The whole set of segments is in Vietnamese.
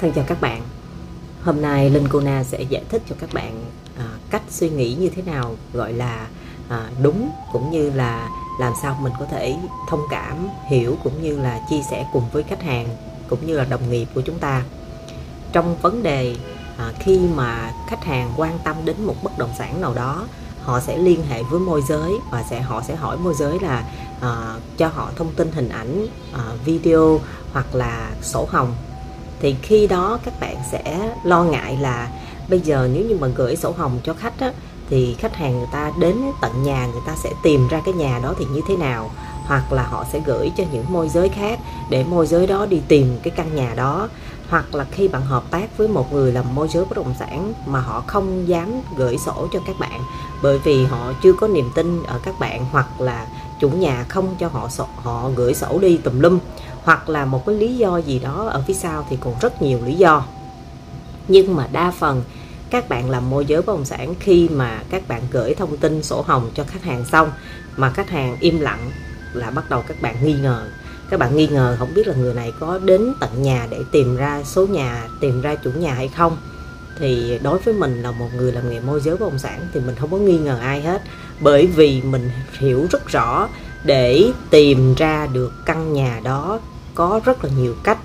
Thân chào các bạn. Hôm nay Linh Cô Na sẽ giải thích cho các bạn à, cách suy nghĩ như thế nào gọi là à, đúng cũng như là làm sao mình có thể thông cảm, hiểu cũng như là chia sẻ cùng với khách hàng cũng như là đồng nghiệp của chúng ta. Trong vấn đề à, khi mà khách hàng quan tâm đến một bất động sản nào đó họ sẽ liên hệ với môi giới và sẽ họ sẽ hỏi môi giới là à, cho họ thông tin hình ảnh à, video hoặc là sổ hồng thì khi đó các bạn sẽ lo ngại là bây giờ nếu như mà gửi sổ hồng cho khách á, thì khách hàng người ta đến tận nhà người ta sẽ tìm ra cái nhà đó thì như thế nào? Hoặc là họ sẽ gửi cho những môi giới khác để môi giới đó đi tìm cái căn nhà đó. Hoặc là khi bạn hợp tác với một người làm môi giới bất động sản mà họ không dám gửi sổ cho các bạn bởi vì họ chưa có niềm tin ở các bạn hoặc là chủ nhà không cho họ sổ, họ gửi sổ đi tùm lum hoặc là một cái lý do gì đó ở phía sau thì còn rất nhiều lý do. Nhưng mà đa phần các bạn làm môi giới bất động sản khi mà các bạn gửi thông tin sổ hồng cho khách hàng xong mà khách hàng im lặng là bắt đầu các bạn nghi ngờ. Các bạn nghi ngờ không biết là người này có đến tận nhà để tìm ra số nhà tìm ra chủ nhà hay không thì đối với mình là một người làm nghề môi giới bất động sản thì mình không có nghi ngờ ai hết. Bởi vì mình hiểu rất rõ để tìm ra được căn nhà đó có rất là nhiều cách.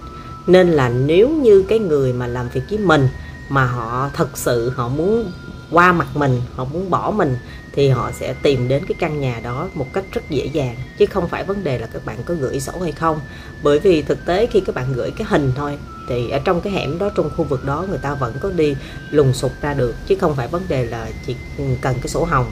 Nên là nếu như cái người mà làm việc với mình mà họ thật sự họ muốn qua mặt mình, họ muốn bỏ mình thì họ sẽ tìm đến cái căn nhà đó một cách rất dễ dàng, chứ không phải vấn đề là các bạn có gửi sổ hay không. Bởi vì thực tế khi các bạn gửi cái hình thôi, thì ở trong cái hẻm đó, trong khu vực đó, người ta vẫn có đi lùng sục ra được, chứ không phải vấn đề là chỉ cần cái sổ hồng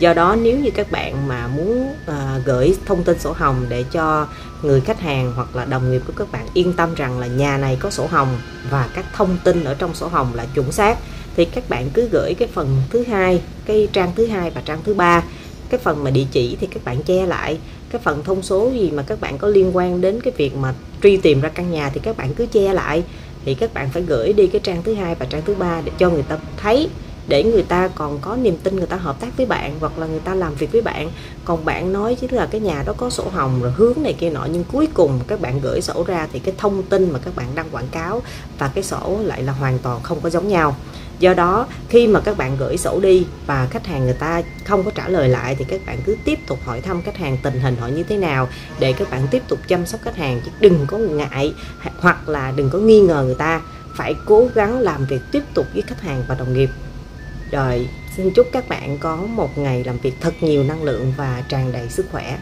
do đó nếu như các bạn mà muốn uh, gửi thông tin sổ hồng để cho người khách hàng hoặc là đồng nghiệp của các bạn yên tâm rằng là nhà này có sổ hồng và các thông tin ở trong sổ hồng là chuẩn xác thì các bạn cứ gửi cái phần thứ hai cái trang thứ hai và trang thứ ba. Cái phần mà địa chỉ thì các bạn che lại. Cái phần thông số gì mà các bạn có liên quan đến cái việc mà truy tìm ra căn nhà thì các bạn cứ che lại. Thì các bạn phải gửi đi cái trang thứ hai và trang thứ ba để cho người ta thấy để người ta còn có niềm tin người ta hợp tác với bạn hoặc là người ta làm việc với bạn. Còn bạn nói chứ là cái nhà đó có sổ hồng rồi hướng này kia nọ, nhưng cuối cùng các bạn gửi sổ ra thì cái thông tin mà các bạn đăng quảng cáo và cái sổ lại là hoàn toàn không có giống nhau. Do đó, khi mà các bạn gửi sổ đi và khách hàng người ta không có trả lời lại thì các bạn cứ tiếp tục hỏi thăm khách hàng tình hình họ như thế nào để các bạn tiếp tục chăm sóc khách hàng. Chứ đừng có ngại hoặc là đừng có nghi ngờ người ta. Phải cố gắng làm việc tiếp tục với khách hàng và đồng nghiệp rồi xin chúc các bạn có một ngày làm việc thật nhiều năng lượng và tràn đầy sức khỏe.